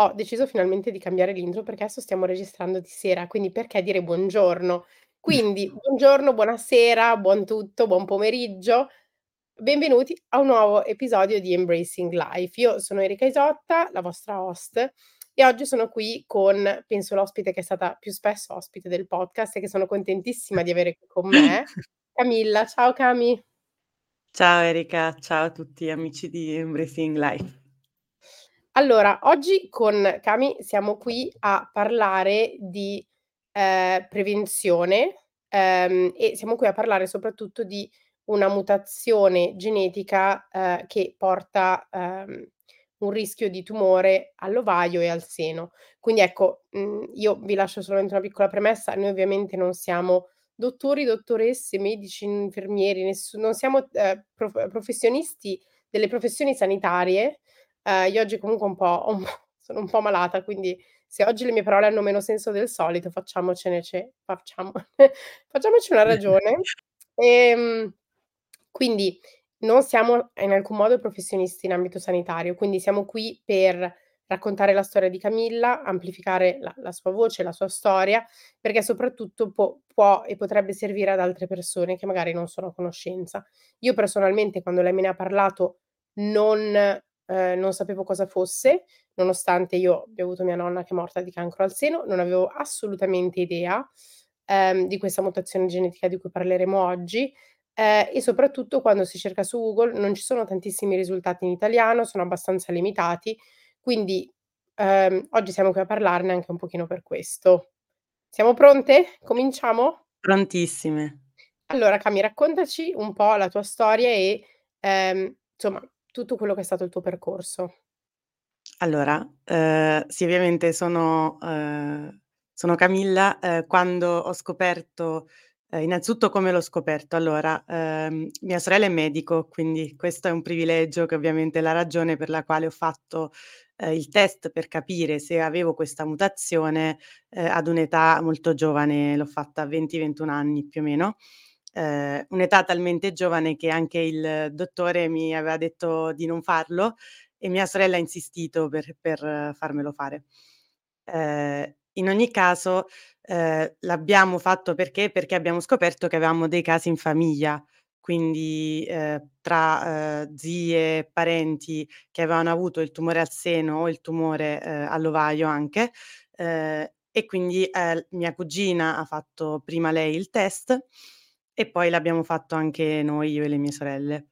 Ho deciso finalmente di cambiare l'intro perché adesso stiamo registrando di sera, quindi perché dire buongiorno? Quindi buongiorno, buonasera, buon tutto, buon pomeriggio. Benvenuti a un nuovo episodio di Embracing Life. Io sono Erika Isotta, la vostra host, e oggi sono qui con, penso, l'ospite che è stata più spesso ospite del podcast e che sono contentissima di avere qui con me, Camilla. Ciao Cami. Ciao Erika, ciao a tutti amici di Embracing Life. Allora, oggi con Cami siamo qui a parlare di, ehm, prevenzione, ehm, e siamo qui a parlare soprattutto di una mutazione genetica, ehm, che porta, ehm, un rischio di tumore all'ovaio e al seno. Quindi ecco, mhmm, io vi lascio solamente una piccola premessa: noi ovviamente non siamo dottori, dottoresse, medici, infermieri, nessu non siamo, ehm, prof professionisti delle professioni sanitarie, Ehm, io oggi comunque un po' un po' sono un po' malata, quindi se oggi le mie parole hanno meno senso del solito facciamocene ce facciamo facciamoci una ragione. Ehm, quindi non siamo in alcun modo professionisti in ambito sanitario, quindi siamo qui per raccontare la storia di Camilla, amplificare la la sua voce, la sua storia, perché soprattutto può può e potrebbe servire ad altre persone che magari non sono a conoscenza. Io personalmente quando lei me ne ha parlato non ehm, non sapevo cosa fosse, nonostante io abbia avuto mia nonna che è morta di cancro al seno, non avevo assolutamente idea, ehm, di questa mutazione genetica di cui parleremo oggi, ehm, e soprattutto quando si cerca su Google non ci sono tantissimi risultati in italiano, sono abbastanza limitati, quindi, ehm, oggi siamo qui a parlarne anche un pochino per questo. Siamo pronte? Cominciamo? Prontissime. Allora Cami, raccontaci un po' la tua storia e, ehm, insomma tutto quello che è stato il tuo percorso. Allora, ehm, sì ovviamente sono ehm, sono Camilla, ehm, quando ho scoperto ehm, innanzitutto come l'ho scoperto. Allora, ehm, mia sorella è medico, quindi questo è un privilegio che ovviamente è la ragione per la quale ho fatto, ehm, il test per capire se avevo questa mutazione, ehm, ad un'età molto giovane, l'ho fatta a 20, 21 anni più o meno ehm, un'età talmente giovane che anche il dottore mi aveva detto di non farlo e mia sorella ha insistito per per farmelo fare. Ehm, in ogni caso, ehm, l'abbiamo fatto perché? Perché abbiamo scoperto che avevamo dei casi in famiglia, quindi, ehm, tra, ehm, zie, parenti che avevano avuto il tumore al seno o il tumore, ehm, all'ovaio anche, ehm, e quindi, ehm, mia cugina ha fatto prima lei il test e poi l'abbiamo fatto anche noi, io e le mie sorelle,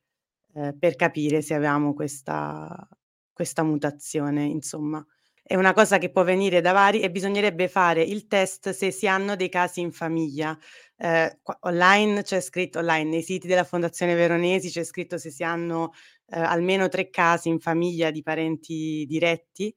ehm, per capire se avevamo questa questa mutazione, insomma. È una cosa che può venire da vari e bisognerebbe fare il test se si hanno dei casi in famiglia. Qua online c'è scritto online, nei siti della Fondazione Veronesi c'è scritto se si hanno, ehm, almeno 3 casi in famiglia di parenti diretti,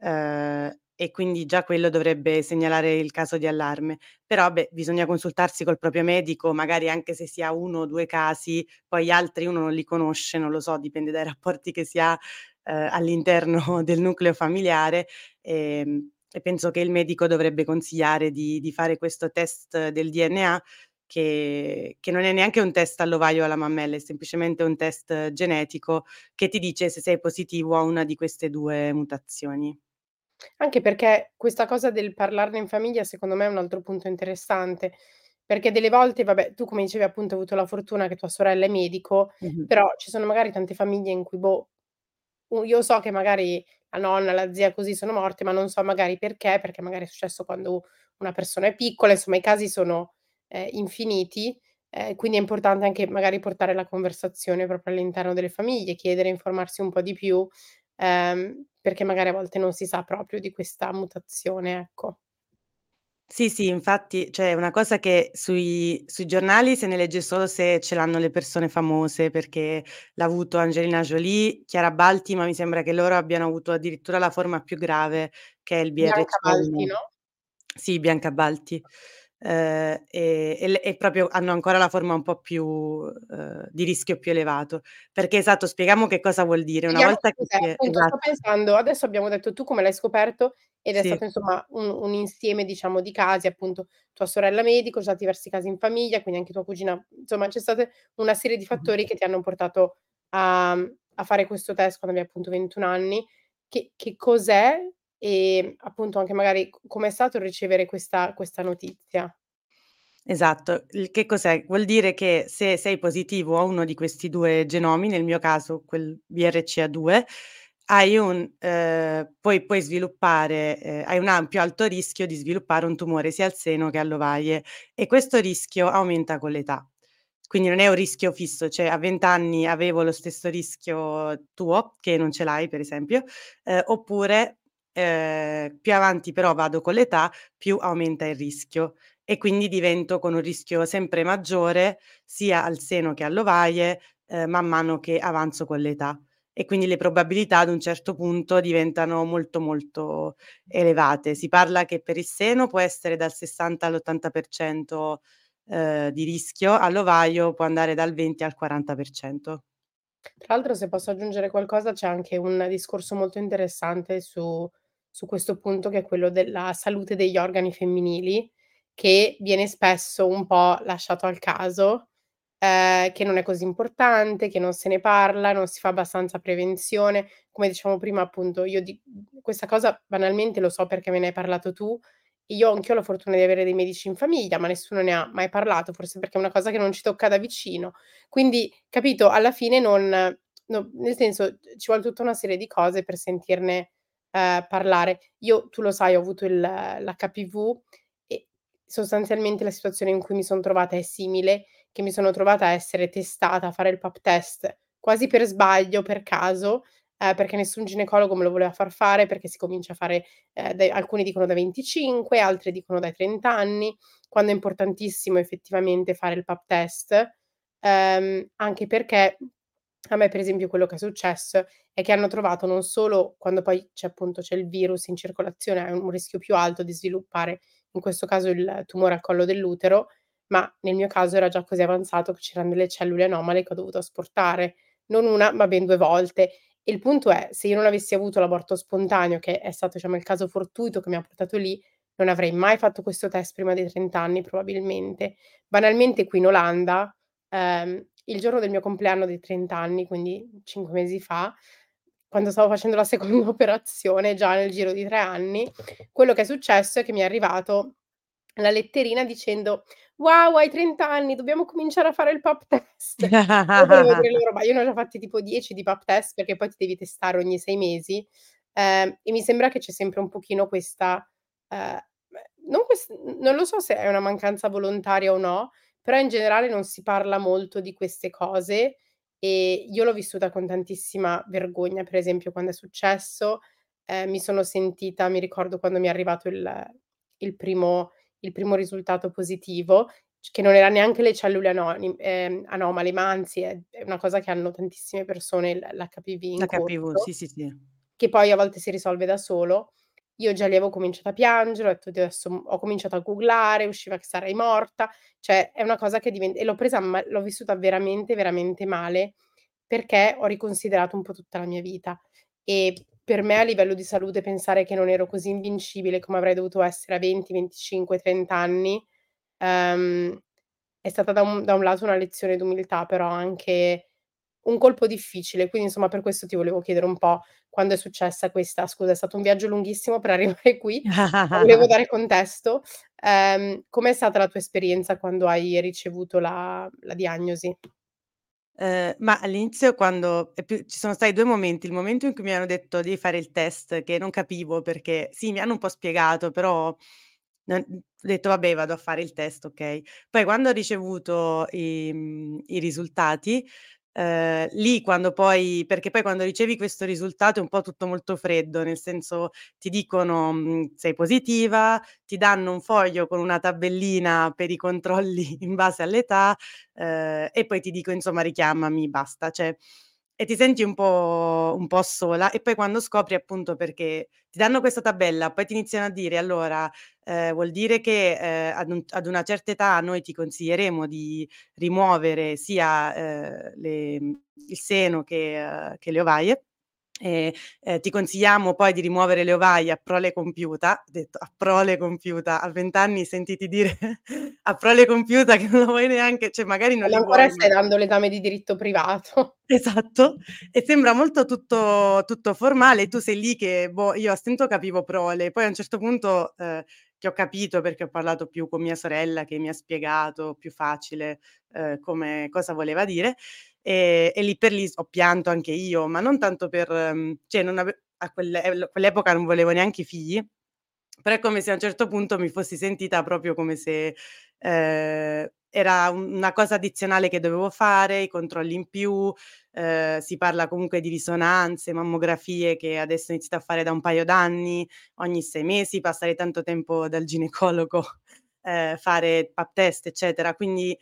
ehm e quindi già quello dovrebbe segnalare il caso di allarme. Però beh, bisogna consultarsi col proprio medico, magari anche se si ha 1 o 2 casi, poi gli altri uno non li conosce, non lo so, dipende dai rapporti che si ha, ehm, all'interno del nucleo familiare, ehm, e penso che il medico dovrebbe consigliare di di fare questo test del DNA che che non è neanche un test all'ovaio o alla mammella, è semplicemente un test genetico che ti dice se sei positivo a una di queste 2 mutazioni. Anche perché questa cosa del parlarne in famiglia secondo me è un altro punto interessante, perché delle volte, vabbè, tu come dicevi appunto hai avuto la fortuna che tua sorella è medico, Mh-mh. però ci sono magari tante famiglie in cui, boh, u io so che magari la nonna, la zia così sono morte, ma non so magari perché, perché magari è successo quando una persona è piccola, insomma i casi sono, ehm, infiniti, ehm, quindi è importante anche magari portare la conversazione proprio all'interno delle famiglie, chiedere, informarsi un po' di più, ehm, perché magari a volte non si sa proprio di questa mutazione, ecco. Sì, sì, infatti, cioè è una cosa che sui sui giornali se ne legge solo se ce l'hanno le persone famose, perché l'ha avuto Angelina Jolie, Chiara Balti, ma mi sembra che loro abbiano avuto addirittura la forma più grave che è il Bianca Balti, BRCA1. no? Sì, Bianca Balti. Ehm, e e e proprio hanno ancora la forma un po' più uhm, di rischio più elevato. Perché esatto, spieghiamo che cosa vuol dire. Una Spieghiamo volta che si è appunto sto esatto. pensando adesso abbiamo detto tu come l'hai scoperto ed è Sì. stato insomma un un insieme diciamo di casi, appunto tua sorella medico, già diversi casi in famiglia, quindi anche tua cugina insomma c'è state una serie di fattori che ti hanno portato a a fare questo test quando avevi appunto 21 anni. Che che cos'è e appunto anche magari c com'è stato ricevere questa questa notizia? Esatto. Che cos'è? Vuol dire che se sei positivo a uno di questi 2 genomi, nel mio caso quel BRCA2, hai un ehm, puoi puoi sviluppare ehm, hai un ampio alto rischio di sviluppare un tumore sia al seno che all'ovaie e questo rischio aumenta con l'età. Quindi non è un rischio fisso, cioè a 20 anni avevo lo stesso rischio tuo, che non ce l'hai per esempio, ehm, oppure, ehm, più avanti però vado con l'età, più aumenta il rischio e quindi divento con un rischio sempre maggiore sia al seno che all'ovaie, ehm, man mano che avanzo con l'età. E quindi le probabilità ad un certo punto diventano molto, molto elevate. Si parla che per il seno può essere dal 60 all'80%, ehm, di rischio, all'ovaio può andare dal 20 al 40%. Tra l'altro se posso aggiungere qualcosa, c'è anche un discorso molto interessante su su questo punto che è quello della salute degli organi femminili, che viene spesso un po' lasciato al caso, ehm, che non è così importante, che non se ne parla, non si fa abbastanza prevenzione. Come dicevamo prima appunto io di questa cosa banalmente lo so perché me ne hai parlato tu. Io anch'io ho la fortuna di avere dei medici in famiglia, ma nessuno ne ha mai parlato, forse perché è una cosa che non ci tocca da vicino. Quindi, capito, alla fine non no nel senso, ci vuole tutta una serie di cose per sentirne, ehm, parlare. Io, tu lo sai, ho avuto il l'HPV e sostanzialmente la situazione in cui mi son trovata è simile, che mi sono trovata a essere testata, a fare il pap test quasi per sbaglio, per caso, ehm, perché nessun ginecologo me lo voleva far fare, perché si comincia a fare, ehm, dai alcuni dicono dai 25, altri dicono dai 30 anni, quando è importantissimo effettivamente fare il pap test, ehm, anche perché a me per esempio quello che è successo è che hanno trovato non solo quando poi c'è appunto c'è il virus in circolazione, hai un rischio più alto di sviluppare, in questo caso il tumore al collo dell'utero, ma nel mio caso era già così avanzato che c'eran delle cellule anomale che ho dovuto asportare, non 1 ma ben 2 volte. E il punto è, se io non avessi avuto l'aborto spontaneo, che è stato diciamo il caso fortuito che mi ha portato lì, non avrei mai fatto questo test prima dei 30 anni probabilmente. Banalmente qui in Olanda, ehm, il giorno del mio compleanno dei 30 anni, quindi 5 mesi fa, quando stavo facendo la seconda operazione, già nel giro di 3 anni, quello che è successo è che mi è arrivato la letterina dicendo: "Wow, hai 30 anni, dobbiamo cominciare a fare il pap test." Io loro: "Ma io ne ho già fatti tipo 10 di pap test", perché poi ti devi testare ogni 6 mesi, ehm, e mi sembra che c'è sempre un pochino questa, beh, non ques n non lo so se è una mancanza volontaria o no, però in generale non si parla molto di queste cose e io l'ho vissuta con tantissima vergogna, per esempio quando è successo, ehm, mi sono sentita mi ricordo quando mi è arrivato il il primo il primo risultato positivo, che non era neanche le cellule anonim ehm, anomali, ma anzi è una cosa che hanno tantissime persone l'HPV L'HPV, corso sì, sì, sì. che poi a volte si risolve da solo. Io già lì avevo cominciato a piangere, ho detto: "Oddio adesso" ho cominciato a googlare, usciva che sarei morta, cioè è una cosa che diven e l'ho presa ma l'ho vissuta veramente, veramente male, perché ho riconsiderato un po' tutta la mia vita. E per me a livello di salute pensare che non ero così invincibile come avrei dovuto essere a 20, 25, 30 anni, ehm, è stata da un da un lato una lezione d'umiltà, però anche un colpo difficile. Quindi insomma per questo ti volevo chiedere un po' quando è successa questa scusa, è stato un viaggio lunghissimo per arrivare qui, volevo dare contesto. Ehm, com'è stata la tua esperienza quando hai ricevuto la la diagnosi? Ehm, ma all'inizio quando più ci sono stati 2 momenti, il momento in cui mi hanno detto: "Devi fare il test", che non capivo perché sì, mi hanno un po' spiegato, però non ho detto: "Vabbè, vado a fare il test, okay". Poi quando ho ricevuto i mhmm, i risultati, ehm, lì quando poi perché poi quando ricevi questo risultato è un po' tutto molto freddo, nel senso ti dicono, mhmm: "Sei positiva", ti danno un foglio con una tabellina per i controlli in base all'età, ehm, e poi ti dico insomma: "Richiamami", basta. Cioè e ti senti un po' un po' sola e poi quando scopri appunto perché ti danno questa tabella, poi ti iniziano a dire: "Allora, ehm, vuol dire che, ehm, ad un ad una certa età noi ti consiglieremo di rimuovere sia, ehm, le il seno che, uhm, che le ovaie". E, ehm, ti consigliamo poi di rimuovere le ovaie a prole compiuta, detto a prole compiuta, a 20 anni sentiti dire a prole compiuta che non lo vuoi neanche cioè magari non li ancora vuoi stai dando l'esame di diritto privato. Esatto, e sembra molto tutto tutto formale tu sei lì che, boh, io a stento capivo prole, poi a un certo punto, ehm, che ho capito perché ho parlato più con mia sorella che mi ha spiegato più facile, ehm, come cosa voleva dire, ehm, e lì per lì ho pianto anche io, ma non tanto per mhmm, cioè non ave a quell'e el quell'epoca non volevo neanche figli, però è come se a un certo punto mi fossi sentita proprio come se, ehm, era un una cosa addizionale che dovevo fare, i controlli in più, ehm, si parla comunque di risonanze, mammografie che adesso ho iniziato a fare da un paio d'anni, ogni 6 mesi, passare tanto tempo dal ginecologo, ehm, fare pap test, eccetera. Quindi, ehm,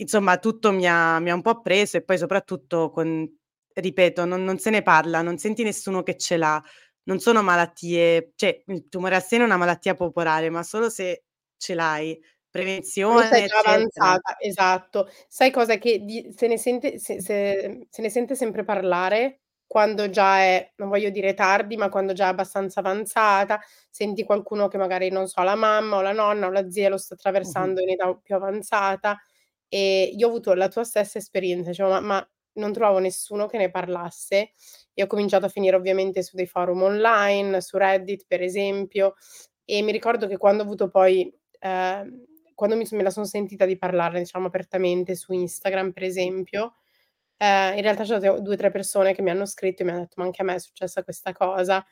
insomma tutto mi ha mi ha un po' preso e poi soprattutto con ripeto, non non se ne parla, non senti nessuno che ce l'ha. Non sono malattie cioè il tumore al seno è una malattia popolare, ma solo se ce l'hai. Prevenzione, già eccetera. avanzata, esatto. Sai cos'è che di se ne sente se se se ne sente sempre parlare quando già è, non voglio dire tardi, ma quando già è abbastanza avanzata, senti qualcuno che magari, non so, la mamma o la nonna o la zia lo sta attraversando in età più avanzata, e io ho avuto la tua stessa esperienza, dicevo: "Ma ma non trovavo nessuno che ne parlasse", e ho cominciato a finire ovviamente su dei forum online, su Reddit per esempio, e mi ricordo che quando ho avuto poi ehm, quando mi me la son sentita di parlarne, diciamo, apertamente su Instagram per esempio, ehm, in realtà c'ho state 2, 3 persone che mi hanno scritto e mi hanno detto: "Ma anche a me è successa questa cosa",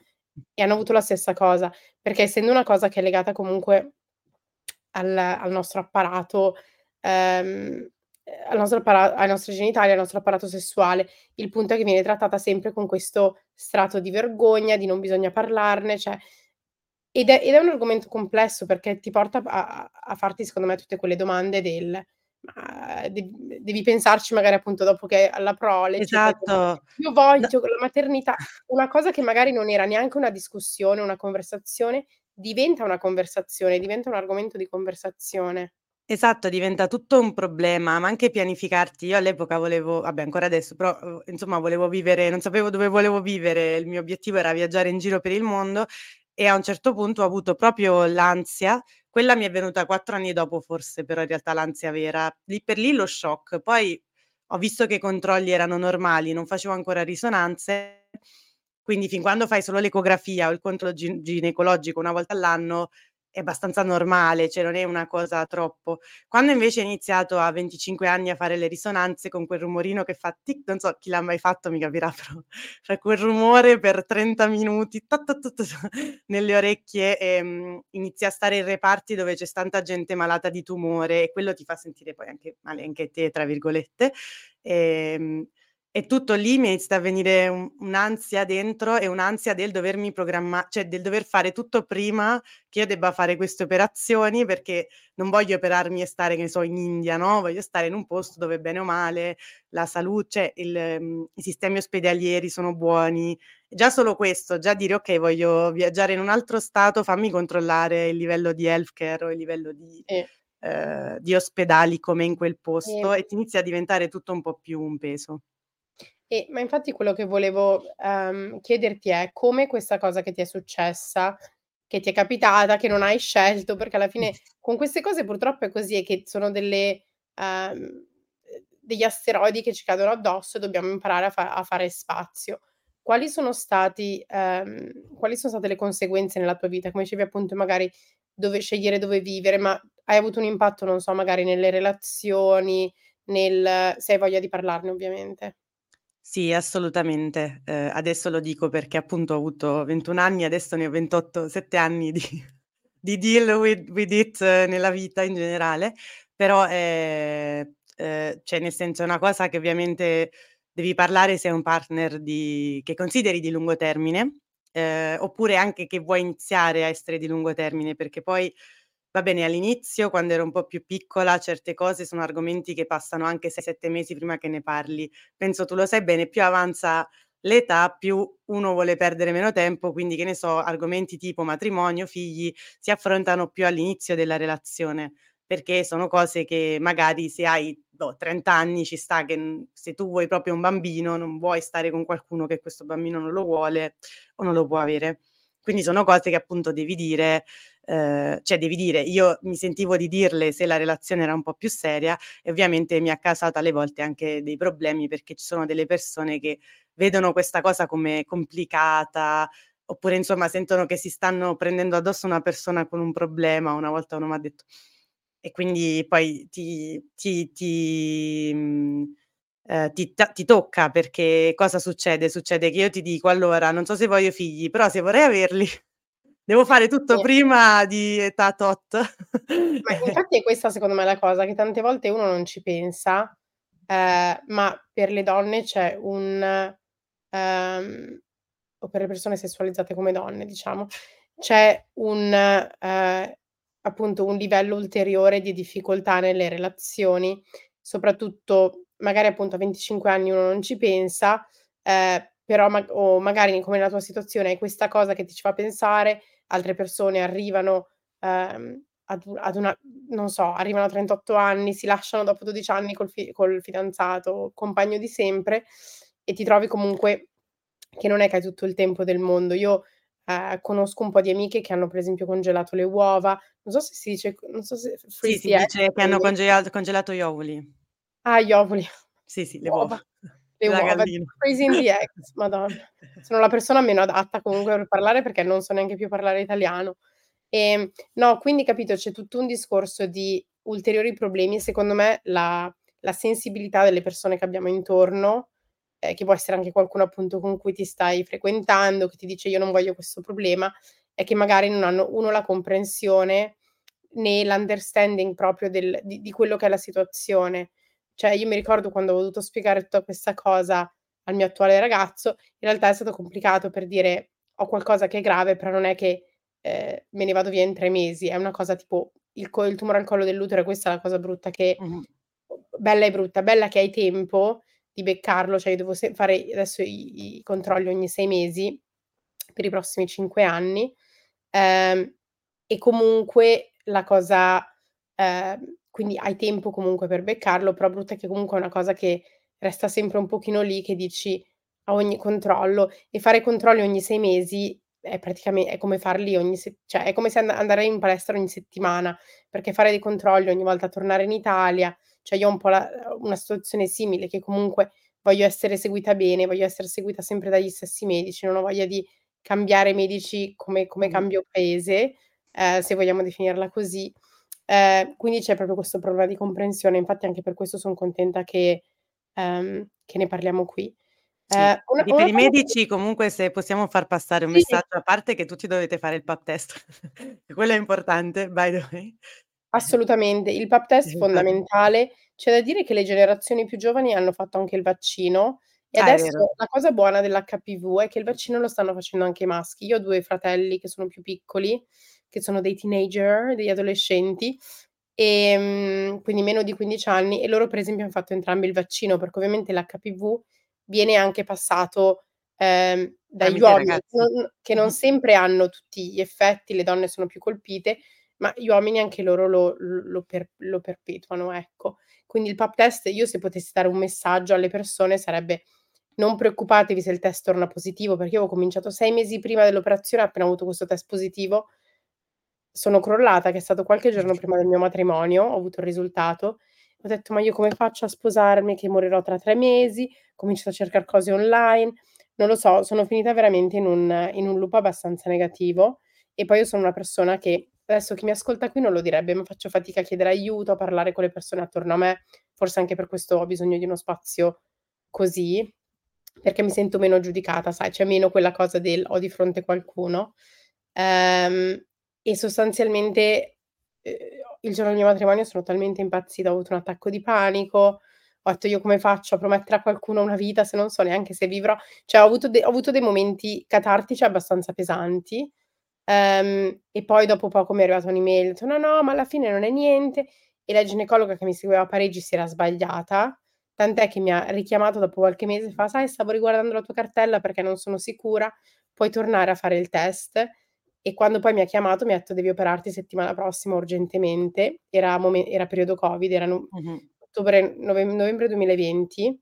e hanno avuto la stessa cosa, perché essendo una cosa che è legata comunque al al nostro apparato, ehm, al nostro appara ai nostri genitali, al nostro apparato sessuale, il punto è che viene trattata sempre con questo strato di vergogna, di non bisogna parlarne, cioè ed è ed è un argomento complesso perché ti porta a a farti secondo me tutte quelle domande del: "Ma de devi pensarci magari appunto dopo che alla prole, eccetera, eccetera". Esatto. Io voglio la maternità una cosa che magari non era neanche una discussione, una conversazione, diventa una conversazione, diventa un argomento di conversazione. Esatto, diventa tutto un problema, ma anche pianificarti. Io all'epoca volevo vabbè ancora adesso, però, uhm, insomma volevo vivere non sapevo dove volevo vivere, il mio obiettivo era viaggiare in giro per il mondo e a un certo punto ho avuto proprio l'ansia, quella mi è venuta 4 anni dopo forse però in realtà l'ansia vera, lì per lì lo shock, poi ho visto che i controlli erano normali, non facevo ancora risonanze, quindi fin quando fai solo l'ecografia o il controllo gin ginecologico una volta all'anno è abbastanza normale, cioè non è una cosa troppo. Quando invece ho iniziato a 25 anni a fare le risonanze con quel rumorino che fa tic, non so chi l'ha mai fatto mi capirà, però fa quel rumore per 30 minuti ta ta ta nelle orecchie, ehm, inizi a stare in reparti dove c'è tanta gente malata di tumore e quello ti fa sentire poi anche "male anche te" tra virgolette, ehm, e tutto lì mi è iniziata a venire un un'ansia dentro e un'ansia del dovermi programma cioè del dover fare tutto prima che io debba fare queste operazioni, perché non voglio operarmi e stare, che ne so, in India, no, voglio stare in un posto dove bene o male la salu cioè il mhmm, i sistemi ospedalieri sono buoni. Già solo questo, già dire: "Okay, voglio viaggiare in un altro stato, fammi controllare il livello di healthcare o il livello di Sì. ehm, di ospedali com'è in quel posto", e ti inizia a diventare tutto un po' più un peso. E ma infatti quello che volevo, ehm, chiederti è: come questa cosa che ti è successa, che ti è capitata, che non hai scelto, perché alla fine con queste cose purtroppo è così, è che sono delle ehm, degli asteroidi che ci cadono addosso e dobbiamo imparare a fa a fare spazio. Quali sono stati ehm, quali sono state le conseguenze nella tua vita? Come dicevi appunto magari dove scegliere dove vivere, ma hai avuto un impatto, non so, magari nelle relazioni, nel se hai voglia di parlarne ovviamente. Sì, assolutamente. Ehm, adesso lo dico perché appunto ho avuto 21 anni, adesso ne ho 28, 7 anni di di deal with with it nella vita in generale, però, ehm, ehm, cioè nel senso è una cosa che ovviamente devi parlare se hai un partner di che consideri di lungo termine, ehm, oppure anche che vuoi iniziare a essere di lungo termine, perché poi va bene all'inizio quando ero un po' più piccola certe cose sono argomenti che passano anche 6, 7 mesi prima che ne parli. Penso tu lo sai bene, più avanza l'età più uno vuole perdere meno tempo, quindi che ne so, argomenti tipo matrimonio, figli si affrontano più all'inizio della relazione. perché sono cose che magari se hai, boh, 30 anni ci sta che, se tu vuoi proprio un bambino, non vuoi stare con qualcuno che questo bambino non lo vuole o non lo può avere. Quindi sono cose che appunto devi dire, ehm, cioè devi dire io mi sentivo di dirle se la relazione era un po' più seria e ovviamente mi ha causato alle volte anche dei problemi, perché ci sono delle persone che vedono questa cosa come complicata, oppure insomma sentono che si stanno prendendo addosso una persona con un problema. Una volta uno m'ha detto e quindi poi ti ti ti mhmm, ehm, ti ta ti tocca perché cosa succede? Succede che io ti dico: "Allora, non so se voglio figli, però se vorrei averli devo fare tutto Sì. prima di età tot." Ma infatti è questa secondo me la cosa, che tante volte uno non ci pensa, ehm, ma per le donne c'è un ehm, o per le persone sessualizzate come donne diciamo, c'è un ehm, appunto un livello ulteriore di difficoltà nelle relazioni, soprattutto magari appunto a 25 anni uno non ci pensa, ehm, però ma o magari come nella tua situazione hai questa cosa che ti ci fa pensare, altre persone arrivano, ehm, ad ad una non so, arrivano a 38 anni, si lasciano dopo 12 anni col fi col fidanzato, compagno di sempre e ti trovi comunque che non è che hai tutto il tempo del mondo. Io, ehm, conosco un po' di amiche che hanno per esempio congelato le uova, non so se si dice non so se Sì, si dice che hanno congelato congelato gli ovuli. Ah, gli ovuli, Sì, sì, le uova uova, le della uova, gallina. freezing the eggs, madonna. Sono la persona meno adatta comunque per parlare perché non so neanche più parlare italiano. Ehm, no, quindi capito, c'è tutto un discorso di ulteriori problemi e secondo me la la sensibilità delle persone che abbiamo intorno, ehm, che può essere anche qualcuno appunto con cui ti stai frequentando, che ti dice: "Io non voglio questo problema", è che magari non hanno 1 la comprensione né l'understanding proprio del di di quello che è la situazione. Cioè io mi ricordo quando ho dovuto spiegare tutta questa cosa al mio attuale ragazzo, in realtà è stato complicato per dire: "Ho qualcosa che è grave, però non è che, ehm, me ne vado via in 3 mesi, è una cosa tipo il co il tumore al collo dell'utero", questa è la cosa brutta che Mh-mh. bella e brutta, bella che hai tempo di beccarlo, cioè io devo se fare adesso i i controlli ogni 6 mesi per i prossimi 5 anni, ehm, e comunque la cosa ehm, quindi hai tempo comunque per beccarlo, però brutta che comunque è una cosa che resta sempre un pochino lì che dici a ogni controllo e fare controlli ogni 6 mesi è praticame è come farli ogni se cioè è come se and andare in palestra ogni settimana, perché fare dei controlli ogni volta tornare in Italia, cioè io ho un po' la una situazione simile che comunque voglio essere seguita bene, voglio essere seguita sempre dagli stessi medici, non ho voglia di cambiare medici come come cambio paese, ehm, se vogliamo definirla così. Ehm, quindi c'è proprio questo problema di comprensione, infatti anche per questo son contenta che ehm, che ne parliamo qui. Sì, Ehm, una per una i medici comunque se possiamo far passare un Sì. messaggio, a parte che tutti dovete fare il pap test, quello è importante by the way. Assolutamente, il pap test Esatto. fondamentale. C'è da dire che le generazioni più giovani hanno fatto anche il vaccino e Ah, è adesso la cosa buona dell'HPV è che il vaccino lo stanno facendo anche i maschi. Io ho 2 fratelli che sono più piccoli, che sono dei teenager, degli adolescenti, ehm, quindi meno di 15 anni e loro per esempio han fatto entrambi il vaccino, perché ovviamente l'HPV viene anche passato, ehm, dagli uomini, non che non sempre hanno tutti gli effetti, le donne sono più colpite, ma gli uomini anche loro lo lo per lo perpetuano, ecco. Quindi il pap test io se potessi dare un messaggio alle persone sarebbe: non preoccupatevi se il test torna positivo, perché io avevo cominciato 6 mesi prima dell'operazione, appena ho avuto questo test positivo sono crollata, che è stato qualche giorno prima del mio matrimonio, ho avuto il risultato. Ho detto: "Ma io come faccio a sposarmi che morirò tra 3 mesi?" Ho cominciato a cercar cose online, non lo so, sono finita veramente in un in un loop abbastanza negativo e poi io sono una persona che adesso chi mi ascolta qui non lo direbbe, ma faccio fatica a chiedere aiuto, a parlare con le persone attorno a me, forse anche per questo ho bisogno di uno spazio così, perché mi sento meno giudicata, sai, c'è meno quella cosa del: "Ho di fronte qualcuno." Ehm, e sostanzialmente, ehm, il giorno del mio matrimonio sono talmente impazzita, ho avuto un attacco di panico, ho detto: "Io come faccio a promettere a qualcuno una vita se non so neanche se vivrò" cioè ho avuto de ho avuto dei momenti catartici abbastanza pesanti, ehm, e poi dopo poco mi è arrivata un'email, ha detto: "No, no, ma alla fine non è niente." E la ginecologa che mi seguiva a Parigi si era sbagliata, tant'è che mi ha richiamato dopo qualche mese, fa: "Sai, stavo riguardando la tua cartella perché non sono sicura, puoi tornare a fare il test." E quando poi mi ha chiamato mi ha detto: "Devi operarti settimana prossima urgentemente." Era momen era periodo Covid, era no Mh-mh. ottobre novem novembre 2020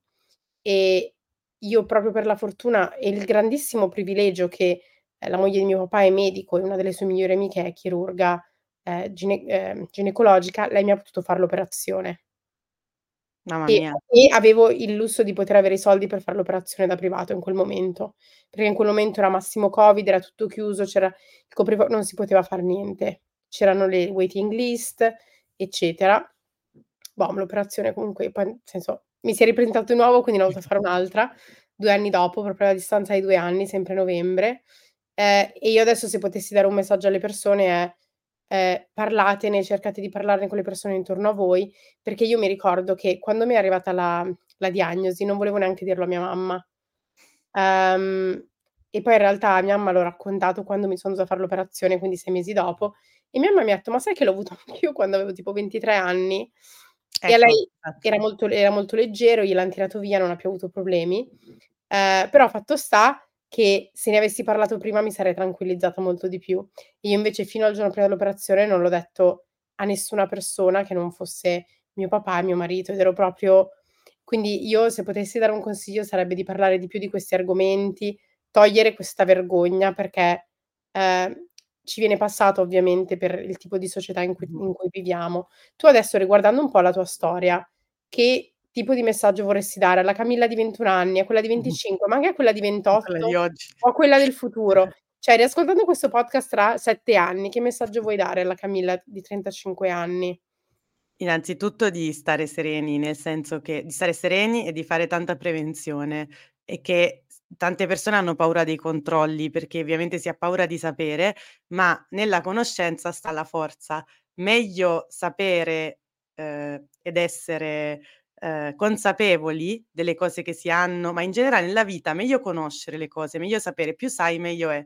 e io proprio per la fortuna e il grandissimo privilegio che, ehm, la moglie di mio papà è medico e una delle sue migliori amiche è chirurga, ehm, gine ehm, ginecologica, lei mi ha potuto far l'operazione. Mamma E mia. e avevo il lusso di poter avere i soldi per far l'operazione da privato in quel momento, perché in quel momento era massimo Covid, era tutto chiuso, c'era il coprifuo non si poteva far niente. C'erano le waiting list, eccetera. Boh, l'operazione comunque poi nel senso mi si è ripresentato di nuovo, quindi ne ho dovuta fare un'altra 2 anni dopo, proprio a distanza di 2 anni, sempre novembre. Ehm, e io adesso se potessi dare un messaggio alle persone è, ehm, parlatene, cercate di parlarne con le persone intorno a voi, perché io mi ricordo che quando mi è arrivata la la diagnosi non volevo neanche dirlo a mia mamma. Ehm, e poi in realtà a mia mamma l'ho raccontato quando mi sono dovuta far l'operazione, quindi 6 mesi dopo, e mia mamma mi ha detto: "Ma sai che l'ho avuto anch'io quando avevo tipo 23 anni?" E a Ecco, lei era esatto. molto era molto leggero, gliel'han tirato via, non ha più avuto problemi. Ehm, però fatto sta che se ne avessi parlato prima mi sarei tranquillizzata molto di più. Io invece fino al giorno prima dell'operazione non l'ho detto a nessuna persona che non fosse mio papà e mio marito ed ero proprio quindi io se potessi dare un consiglio sarebbe di parlare di più di questi argomenti, togliere questa vergogna perché, ehm, ci viene passato ovviamente per il tipo di società in cui in cui viviamo. Tu adesso riguardando un po' la tua storia, che tipo di messaggio vorresti dare alla Camilla di 21 anni, a quella di Mh-mh. 25, ma anche a quella di A quella di 28 oggi. o a quella del futuro? Cioè riascoltando questo podcast tra 7 anni, che messaggio vuoi dare alla Camilla di 35 anni? Innanzitutto di stare sereni, nel senso che di stare sereni e di fare tanta prevenzione e che tante persone hanno paura dei controlli, perché ovviamente si ha paura di sapere, ma nella conoscenza sta la forza. Meglio sapere, ehm, ed essere, ehm, consapevoli delle cose che si hanno, ma in generale nella vita meglio conoscere le cose, meglio sapere, più sai meglio è.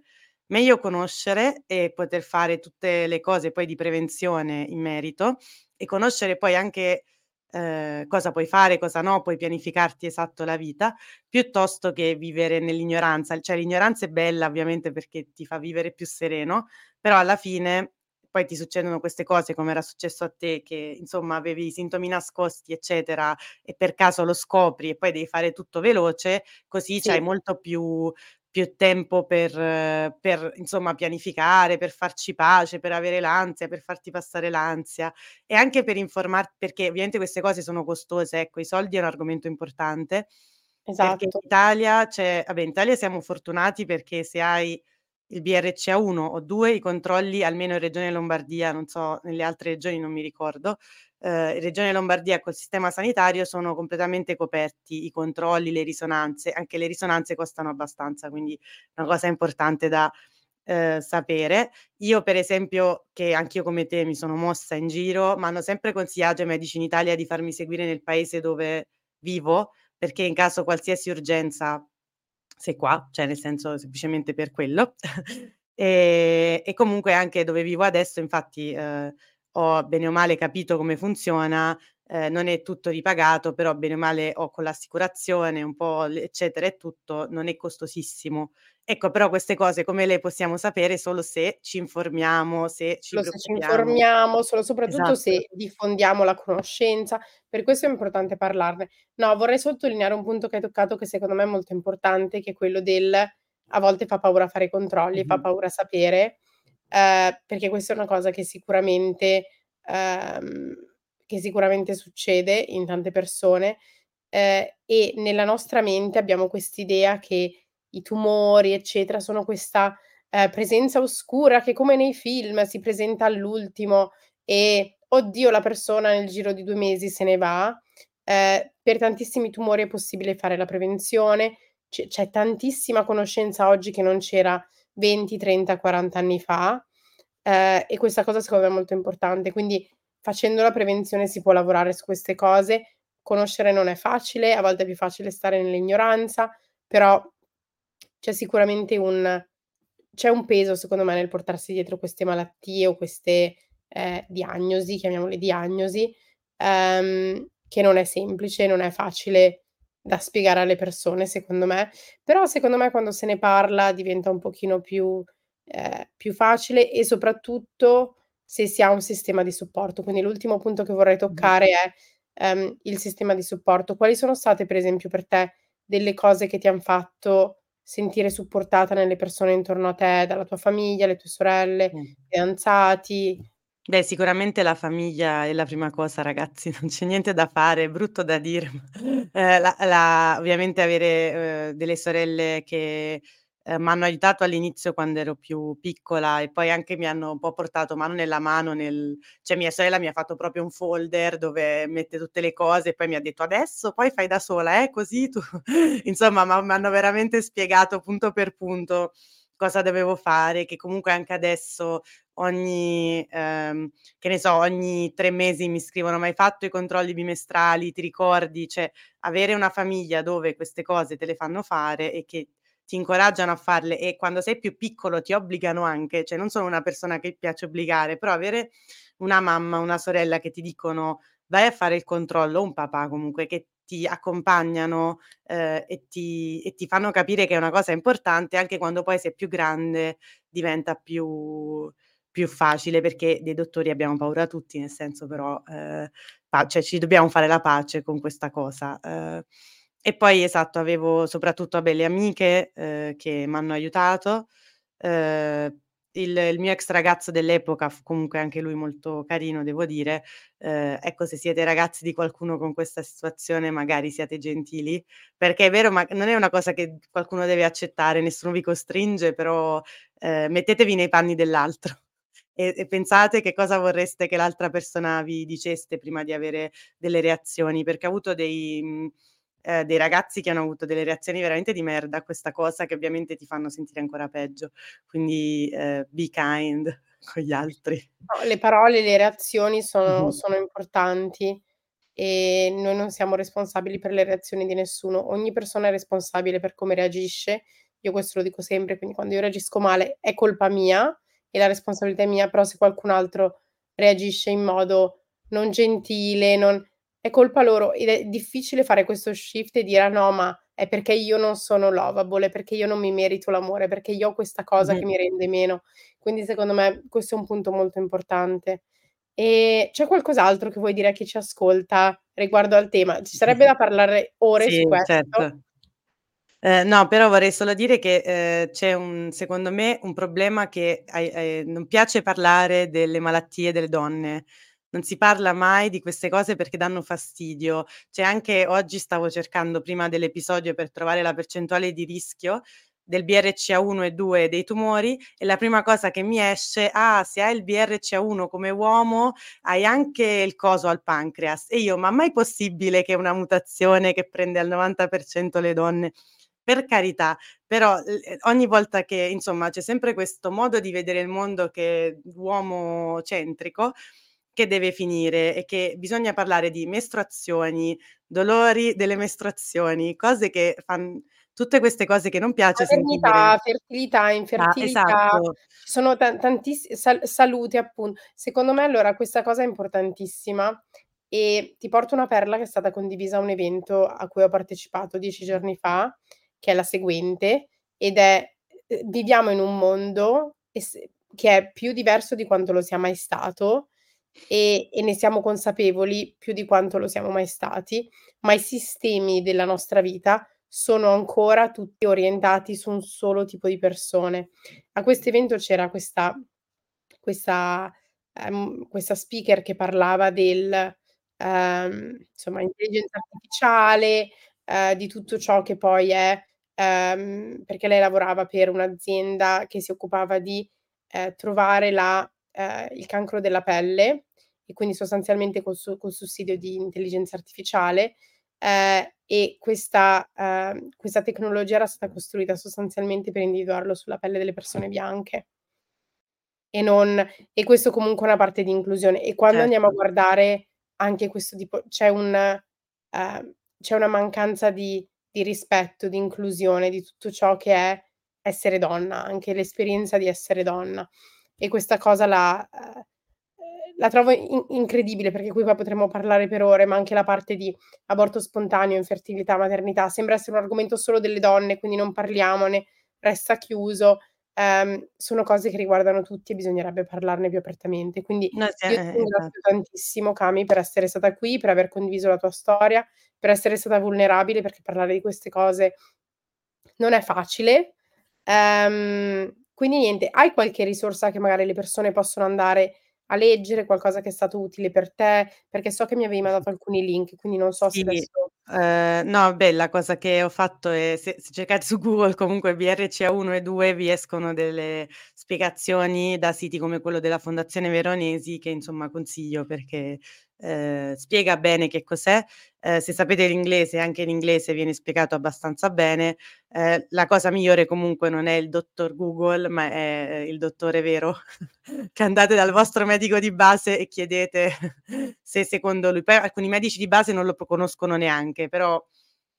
Meglio conoscere e poter fare tutte le cose poi di prevenzione in merito e conoscere poi anche, ehm, cosa puoi fare, cosa no, puoi pianificarti esatto la vita, piuttosto che vivere nell'ignoranza. Cioè l'ignoranza è bella ovviamente perché ti fa vivere più sereno, però alla fine poi ti succedono queste cose come era successo a te che insomma avevi i sintomi nascosti eccetera e per caso lo scopri e poi devi fare tutto veloce, così c'hai Sì. molto più più tempo per per insomma pianificare, per farci pace, per avere l'ansia, per farti passare l'ansia e anche per informar perché ovviamente queste cose sono costose, ecco, i soldi è un argomento importante, perché in Esatto. Italia c'è vabbè in Italia siamo fortunati perché se hai il BRCA 1 o 2 i controlli, almeno in Regione Lombardia, non so nelle altre regioni non mi ricordo, ehm, in Regione Lombardia col sistema sanitario sono completamente coperti i controlli, le risonanze, anche le risonanze costano abbastanza, quindi una cosa importante da, ehm, sapere. Io per esempio, che anch'io come te mi sono mossa in giro, m'hanno sempre consigliato i medici in Italia di farmi seguire nel paese dove vivo, perché in caso qualsiasi urgenza sei qua, cioè nel senso semplicemente per quello. Ehm, e comunque anche dove vivo adesso infatti, ehm, ho bene o male capito come funziona, ehm, non è tutto ripagato, però bene o male ho con l'assicurazione un po' eccetera e tutto, non è costosissimo. Ecco, però queste cose come le possiamo sapere solo se ci informiamo, se ci Solo se ci informiamo, solo soprattutto Esatto. se diffondiamo la conoscenza, per questo è importante parlarne. No, vorrei sottolineare un punto che hai toccato che secondo me è molto importante, che è quello del a volte fa paura fare i controlli, fa Mh-mh. paura sapere, ehm, perché questa è una cosa che sicuramente ehm, che sicuramente succede in tante persone, ehm, e nella nostra mente abbiamo quest'idea che i tumori, eccetera, sono questa, ehm, presenza oscura che come nei film si presenta all'ultimo e, oddio, la persona nel giro di 2 mesi se ne va. Ehm, per tantissimi tumori è possibile fare la prevenzione, c c'è tantissima conoscenza oggi che non c'era 20, 30, 40 anni fa, ehm, e questa cosa secondo me è molto importante. Quindi facendo la prevenzione si può lavorare su queste cose. Conoscere non è facile, a volte è più facile stare nell'ignoranza, però c'è sicuramente un c'è un peso secondo me nel portarsi dietro queste malattie o queste, ehm, diagnosi, chiamiamole diagnosi, ehm, che non è semplice, non è facile da spiegare alle persone secondo me, però secondo me quando se ne parla diventa un pochino più, ehm, più facile e soprattutto se si ha un sistema di supporto. Quindi l'ultimo punto che vorrei toccare è, ehm, il sistema di supporto. Quali sono state per esempio per te delle cose che ti han fatto sentire supportata nelle persone intorno a te, dalla tua famiglia, le tue sorelle, Mh. fidanzati? Beh, sicuramente la famiglia è la prima cosa ragazzi, non c'è niente da fare, è brutto da dire, ehm, la la ovviamente avere, uhm, delle sorelle che, ehm, m'hanno aiutato all'inizio quando ero più piccola e poi anche mi hanno un po' portato mano nella mano nel cioè mia sorella mi ha fatto proprio un folder dove mette tutte le cose e poi mi ha detto: "Adesso poi fai da sola, eh, così tu" insomma m'ha m'hanno veramente spiegato punto per punto cosa dovevo fare, che comunque anche adesso ogni ehm, che ne so, ogni 3 mesi mi scrivono: "Ma hai fatto i controlli bimestrali? Ti ricordi?" Cioè, avere una famiglia dove queste cose te le fanno fare e che ti incoraggiano a farle e quando sei più piccolo ti obbligano anche, cioè non sono una persona che piace obbligare, però avere una mamma, una sorella che ti dicono: "Vai a fare il controllo", un papà comunque che ti accompagnano, ehm, e ti e ti fanno capire che è una cosa importante, anche quando poi sei più grande diventa più più facile, perché dei dottori abbiamo paura tutti, nel senso però, ehm, pa cioè ci dobbiamo fare la pace con questa cosa. Ehm, e poi esatto, avevo soprattutto vabbè le amiche, ehm, che m'hanno aiutato, ehm, il il mio ex ragazzo dell'epoca comunque anche lui molto carino devo dire. Ehm, ecco, se siete ragazzi di qualcuno con questa situazione magari siate gentili, perché è vero, ma non è una cosa che qualcuno deve accettare, nessuno vi costringe, però, ehm, mettetevi nei panni dell'altro e e pensate che cosa vorreste che l'altra persona vi diceste prima di avere delle reazioni, perché ho avuto dei ehm, dei ragazzi che hanno avuto delle reazioni veramente di merda a questa cosa, che ovviamente ti fanno sentire ancora peggio. Quindi, ehm, be kind con gli altri. No, le parole, le reazioni sono Mh-mh. sono importanti e noi non siamo responsabili per le reazioni di nessuno. Ogni persona è responsabile per come reagisce. Io questo lo dico sempre, quindi quando io reagisco male è colpa mia e la responsabilità è mia, però se qualcun altro reagisce in modo non gentile, non è colpa loro ed è difficile fare questo shift e dire: "Ah no, ma è perché io non sono lovable, è perché io non mi merito l'amore, perché io ho questa cosa che Mh-mh. mi rende meno". Quindi secondo me questo è un punto molto importante. Ehm, c'è qualcos'altro che vuoi dire a chi ci ascolta riguardo al tema? Ci sarebbe da parlare ore su Sì, questo. certo. Ehm, no, però vorrei solo dire che, ehm, c'è un secondo me, un problema che ehm, non piace parlare delle malattie delle donne. Non si parla mai di queste cose perché danno fastidio. Cioè anche oggi stavo cercando prima dell'episodio per trovare la percentuale di rischio del BRCA1 e 2 dei tumori e la prima cosa che mi esce: "Ah, se hai il BRCA1 come uomo hai anche il coso al pancreas". E io: "Ma mai possibile che una mutazione che prende al 90% le donne?" Per carità, però l ehm, ogni volta che insomma c'è sempre questo modo di vedere il mondo che è uomocentrico, che deve finire e che bisogna parlare di mestruazioni, dolori delle mestruazioni, cose che fan tutte queste cose che non piace Maternità, fertilità, Ah, infertilità, esatto. ci sono tan tantissi sal salute appun secondo me allora questa cosa è importantissima e ti porto una perla che è stata condivisa a un evento a cui ho partecipato 10 Mh. giorni fa, che è la seguente, ed è: uhm, viviamo in un mondo e se che è più diverso di quanto lo sia mai stato e e ne siamo consapevoli più di quanto lo siamo mai stati, ma i sistemi della nostra vita sono ancora tutti orientati su un solo tipo di persone. A questo evento c'era questa questa ehm, questa speaker che parlava del ehm, insomma intelligenza artificiale, ehm, di tutto ciò che poi è ehm, perché lei lavorava per un'azienda che si occupava di, ehm, trovare la ehm, il cancro della pelle e quindi sostanzialmente col su col sussidio di intelligenza artificiale, ehm, e questa ehm, questa tecnologia era stata costruita sostanzialmente per individuarlo sulla pelle delle persone bianche. E non e questo comunque è una parte di inclusione. E quando andiamo a Certo. guardare anche questo tipo c'è un ehm, c'è una mancanza di di rispetto, di inclusione, di tutto ciò che è essere donna, anche l'esperienza di essere donna. E questa cosa la ehm, la trovo in incredibile, perché qui poi potremmo parlare per ore, ma anche la parte di aborto spontaneo, infertilità, maternità, sembra essere un argomento solo delle donne, quindi non parliamone, resta chiuso. ehm, sono cose che riguardano tutti e bisognerebbe parlarne più apertamente. Quindi No, sì, io ti eh, esa ringrazio tantissimo Cami per essere stata qui, per aver condiviso la tua storia, per essere stata vulnerabile, perché parlare di queste cose non è facile. Ehm, quindi niente, hai qualche risorsa che magari le persone possono andare a leggere, qualcosa che è stato utile per te? Perché so che mi avevi mandato alcuni link, quindi non so se Sì, adesso ehm, no, beh, la cosa che ho fatto è se se cercate su Google comunque BRCA 1 e 2 vi escono delle spiegazioni da siti come quello della Fondazione Veronesi che insomma consiglio perché, ehm, spiega bene che cos'è. Ehm, se sapete l'inglese, anche in inglese viene spiegato abbastanza bene. Ehm, la cosa migliore comunque non è il dottor Google, ma è il dottore vero, che andate dal vostro medico di base e chiedete se secondo lui poi alcuni medici di base non lo conoscono neanche, però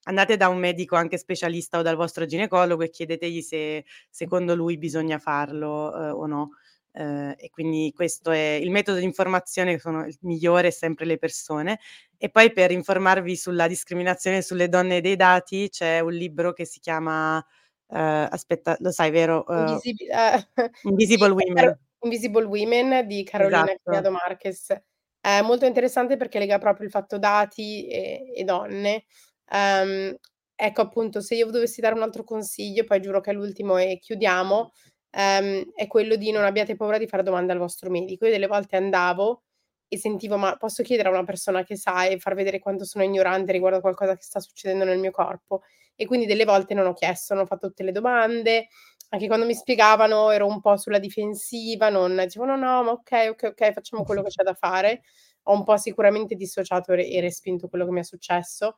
andate da un medico anche specialista o dal vostro ginecologo e chiedetegli se secondo lui bisogna farlo, uhm, o no. Ehm, e quindi questo è il metodo di informazione sono il migliore sempre le persone. E poi per informarvi sulla discriminazione sulle donne dei dati c'è un libro che si chiama, ehm, aspetta, lo sai vero? Invisibi eh, sì, Invisible Women. Invisible Women di Carolina Esatto. Criado Marquez. È molto interessante perché lega proprio il fatto dati e e donne. Ehm, ecco appunto, se io dovessi dare un altro consiglio, poi giuro che è l'ultimo e chiudiamo, ehm, è quello di non abbiate paura di fare domande al vostro medico. Io delle volte andavo e sentivo: "Ma posso chiedere a una persona che sa e far vedere quanto sono ignorante riguardo a qualcosa che sta succedendo nel mio corpo?" E quindi delle volte non ho chiesto, non ho fatto tutte le domande, anche quando mi spiegavano ero un po' sulla difensiva, non dicevo: "No, no, ma okay, okay, okay, facciamo quello che c'è da fare." Ho un po' sicuramente dissociato e re respinto quello che mi è successo.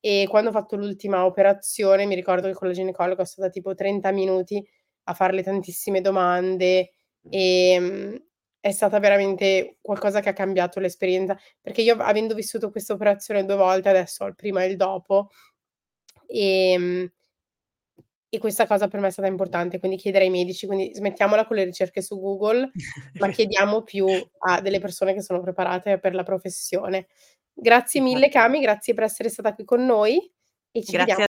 E quando ho fatto l'ultima operazione mi ricordo che con la ginecologa so stata tipo 30 minuti a farle tantissime domande, ehm, è stata veramente qualcosa che ha cambiato l'esperienza, perché io av avendo vissuto questa operazione 2 volte adesso ho il prima e il dopo, ehm e questa cosa per me è stata importante, quindi chiedere ai medici, quindi smettiamola con le ricerche su Google, ma chiediamo più a delle persone che sono preparate per la professione. Grazie mille. Cami, grazie per essere stata qui con noi e ci Grazie vediamo